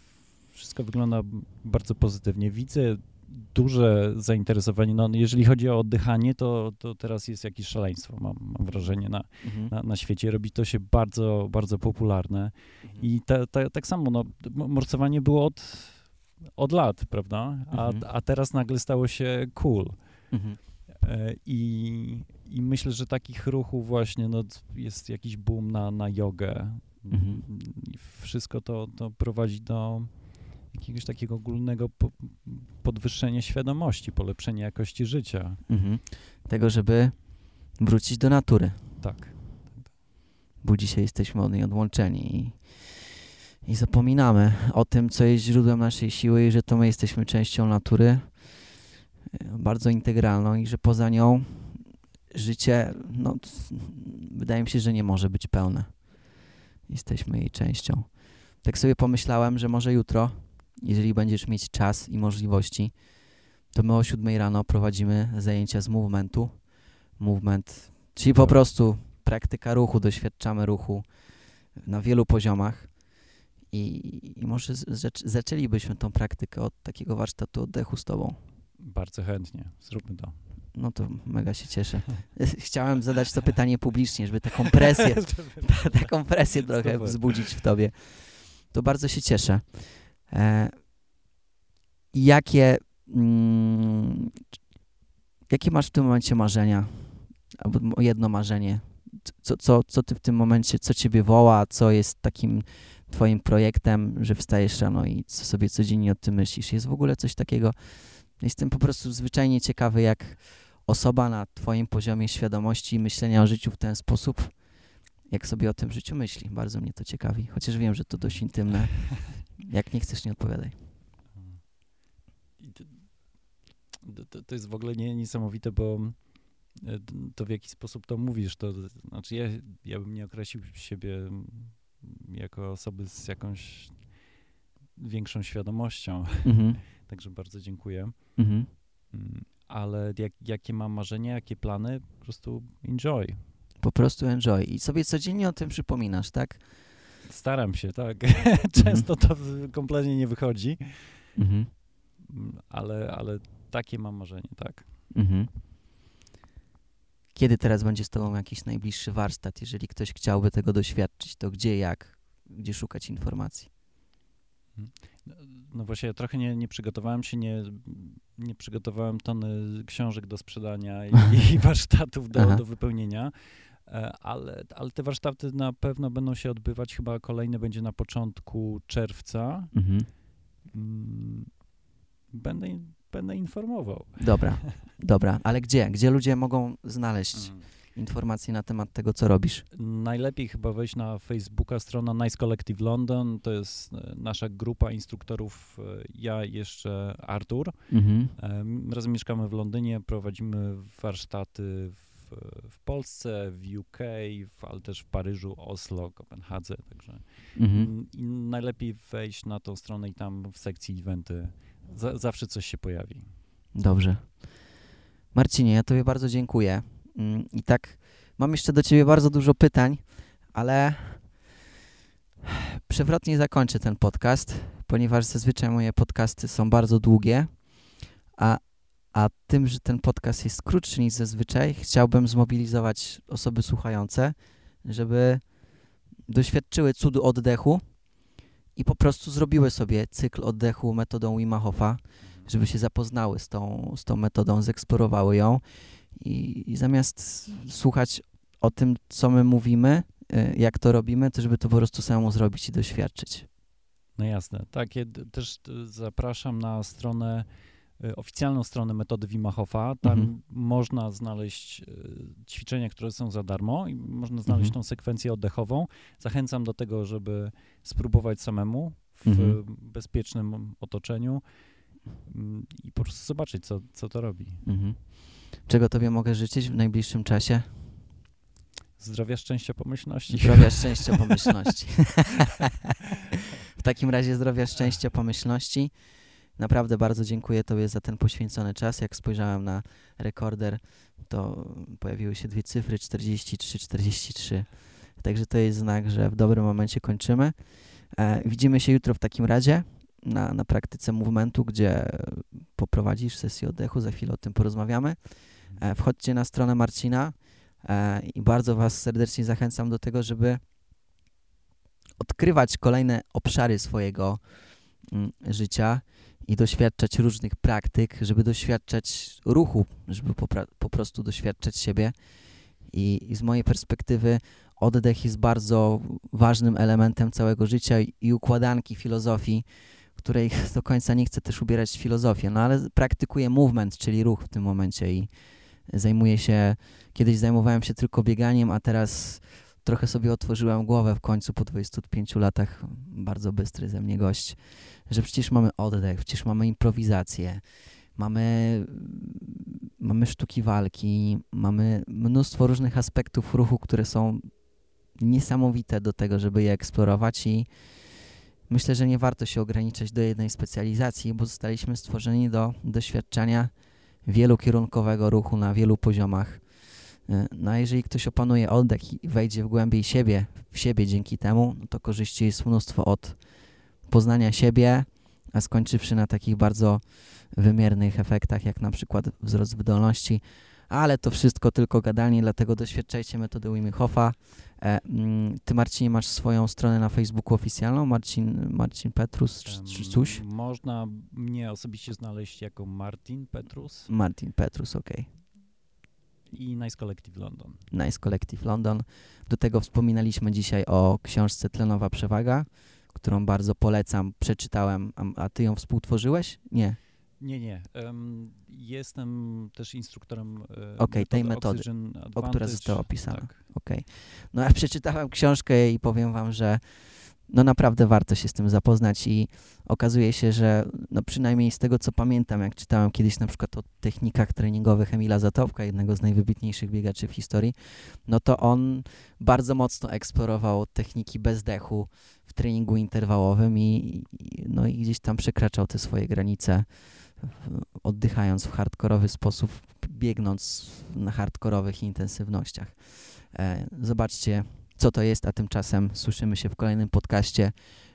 B: wszystko wygląda bardzo pozytywnie. Widzę duże zainteresowanie. No, jeżeli chodzi o oddychanie, to, to teraz jest jakieś szaleństwo, mam, mam wrażenie, na,
A: Mhm.
B: na, na świecie. Robi to się bardzo, bardzo popularne.
A: Mhm.
B: I te, te, tak samo, no, morsowanie było od, od lat, prawda? A,
A: Mhm.
B: a teraz nagle stało się cool.
A: Mhm.
B: E, I, I myślę, że takich ruchów właśnie no, jest jakiś boom na, na jogę.
A: Mhm.
B: Wszystko to, to prowadzi do jakiegoś takiego ogólnego po, podwyższenia świadomości, polepszenia jakości życia.
A: Mhm. Tego, żeby wrócić do natury.
B: Tak.
A: bo dzisiaj jesteśmy od niej odłączeni i, i zapominamy o tym, co jest źródłem naszej siły i że to my jesteśmy częścią natury, bardzo integralną i że poza nią życie, no, wydaje mi się, że nie może być pełne. Jesteśmy jej częścią. Tak sobie pomyślałem, że może jutro, jeżeli będziesz mieć czas i możliwości, to my o 7 rano prowadzimy zajęcia z movementu. Movement, czyli po
B: Tak.
A: prostu praktyka ruchu, doświadczamy ruchu na wielu poziomach i, i może zac- zaczęlibyśmy tą praktykę od takiego warsztatu oddechu z tobą.
B: Bardzo chętnie, zróbmy to.
A: No to mega się cieszę. [LAUGHS] Chciałem zadać to pytanie publicznie, żeby taką presję, [LAUGHS] [LAUGHS] taką presję trochę wzbudzić w tobie. To bardzo się cieszę. E, jakie, mm, jakie masz w tym momencie marzenia? Albo jedno marzenie. Co, co, co ty w tym momencie, co ciebie woła, co jest takim twoim projektem, że wstajesz rano i co sobie codziennie o tym myślisz? Jest w ogóle coś takiego? Jestem po prostu zwyczajnie ciekawy, jak osoba na twoim poziomie świadomości i myślenia o życiu w ten sposób, jak sobie o tym życiu myśli. Bardzo mnie to ciekawi, chociaż wiem, że to dość intymne. [LAUGHS] Jak nie chcesz, nie odpowiadaj.
B: To, to- to, jest w ogóle nie, niesamowite, bo e, to w jaki sposób to mówisz, to znaczy ja, ja bym nie określił siebie jako osoby z jakąś większą świadomością,
A: Mhm, [LAUGHS]
B: także bardzo dziękuję.
A: mhm.
B: Mm, Ale jak, jakie mam marzenia, jakie plany, po prostu enjoy.
A: Po prostu enjoy. I sobie codziennie o tym przypominasz, tak?
B: Staram się, tak. [LAUGHS] Często to kompletnie nie wychodzi,
A: Mhm,
B: ale, ale takie mam marzenie, tak.
A: mhm. Kiedy teraz będzie z tobą jakiś najbliższy warsztat? Jeżeli ktoś chciałby tego doświadczyć, to gdzie, jak? Gdzie szukać informacji?
B: No właśnie, ja trochę nie, nie przygotowałem się, nie, nie przygotowałem tony książek do sprzedania i, [LAUGHS] i warsztatów do,
A: Aha.
B: do wypełnienia, ale, ale te warsztaty na pewno będą się odbywać, chyba kolejny będzie na początku czerwca.
A: Mhm.
B: Mm, Będę, będę informował.
A: Dobra, [LAUGHS] dobra. Ale gdzie? Gdzie ludzie mogą znaleźć informacje na temat tego, co robisz?
B: Najlepiej chyba wejść na Facebooka, strona Nice Collective London, to jest e, nasza grupa instruktorów, e, ja jeszcze Artur.
A: Mhm.
B: Em, Razem mieszkamy w Londynie, prowadzimy warsztaty w, w Polsce, w UK, w, ale też w Paryżu, Oslo, Kopenhadze, także
A: Mhm.
B: najlepiej wejść na tą stronę i tam w sekcji eventy za, zawsze coś się pojawi.
A: Dobrze. Marcinie, ja Tobie bardzo dziękuję. Mm, I tak, mam jeszcze do Ciebie bardzo dużo pytań, ale przewrotnie zakończę ten podcast, ponieważ zazwyczaj moje podcasty są bardzo długie, a, a tym, że ten podcast jest krótszy niż zazwyczaj, chciałbym zmobilizować osoby słuchające, żeby doświadczyły cudu oddechu i po prostu zrobiły sobie cykl oddechu metodą Wima Hofa, żeby się zapoznały z tą, z tą metodą, zeksplorowały ją i, i zamiast słuchać o tym, co my mówimy, y, jak to robimy, to żeby to po prostu samemu zrobić i doświadczyć.
B: No jasne. Tak, ja też zapraszam na stronę, oficjalną stronę metody Wima Hofa. Tam
A: Mhm.
B: można znaleźć y, ćwiczenia, które są za darmo i można znaleźć
A: Mhm.
B: tą sekwencję oddechową. Zachęcam do tego, żeby spróbować samemu w
A: Mhm.
B: bezpiecznym otoczeniu mm, i po prostu zobaczyć, co, co to robi.
A: Mhm. Czego Tobie mogę życzyć w najbliższym czasie?
B: Zdrowia, szczęścia, pomyślności.
A: Zdrowia, szczęścia, [LAUGHS] pomyślności. [LAUGHS] w takim razie zdrowia, szczęścia, pomyślności. Naprawdę bardzo dziękuję Tobie za ten poświęcony czas. Jak spojrzałem na rekorder, to pojawiły się dwie cyfry 43, 43. Także to jest znak, że w dobrym momencie kończymy. E, widzimy się jutro w takim razie na, na praktyce movementu, gdzie poprowadzisz sesję oddechu. Za chwilę o tym porozmawiamy. E, wchodźcie na stronę Marcina e, i bardzo Was serdecznie zachęcam do tego, żeby odkrywać kolejne obszary swojego mm, życia i doświadczać różnych praktyk, żeby doświadczać ruchu, żeby popra- po prostu doświadczać siebie. I, I z mojej perspektywy oddech jest bardzo ważnym elementem całego życia i, układanki filozofii, której do końca nie chcę też ubierać filozofię, no ale praktykuję movement, czyli ruch w tym momencie i zajmuję się, kiedyś zajmowałem się tylko bieganiem, a teraz trochę sobie otworzyłem głowę w końcu po 25 latach, bardzo bystry ze mnie gość, że przecież mamy oddech, przecież mamy improwizację, mamy, mamy sztuki walki, mamy mnóstwo różnych aspektów ruchu, które są niesamowite do tego, żeby je eksplorować i myślę, że nie warto się ograniczać do jednej specjalizacji, bo zostaliśmy stworzeni do doświadczenia wielokierunkowego ruchu na wielu poziomach. Y, No a jeżeli ktoś opanuje oddech i wejdzie w głębiej siebie, w siebie dzięki temu, no to korzyści jest mnóstwo od poznania siebie, a skończywszy na takich bardzo wymiernych efektach, jak na przykład wzrost wydolności, ale to wszystko tylko gadanie, dlatego doświadczajcie metody Wim Hofa. E, mm, ty, Marcinie, masz swoją stronę na Facebooku oficjalną, Marcin, Marcin Petrus, czy, czy coś?
B: Można mnie osobiście znaleźć jako Martin Petrus
A: Martin Petrus, okej.
B: i Nice Collective London.
A: Nice Collective London. Do tego wspominaliśmy dzisiaj o książce Tlenowa Przewaga, którą bardzo polecam, przeczytałem. A, a ty ją współtworzyłeś? Nie.
B: Nie, nie. em, jestem też instruktorem e,
A: Okej, tej metody,
B: Oxygen
A: o która została opisana.
B: Tak.
A: Okej. No ja przeczytałem książkę i powiem wam, że no naprawdę warto się z tym zapoznać i okazuje się, że no przynajmniej z tego co pamiętam, jak czytałem kiedyś na przykład o technikach treningowych Emila Zatowka, jednego z najwybitniejszych biegaczy w historii, no to on bardzo mocno eksplorował techniki bezdechu w treningu interwałowym i, i, no i gdzieś tam przekraczał te swoje granice, oddychając w hardkorowy sposób, biegnąc na hardkorowych intensywnościach. E, Zobaczcie, co to jest, a tymczasem słyszymy się w kolejnym podcaście.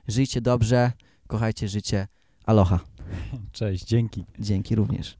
A: Żyjcie dobrze, kochajcie życie. Aloha.
B: Cześć, dzięki.
A: Dzięki również.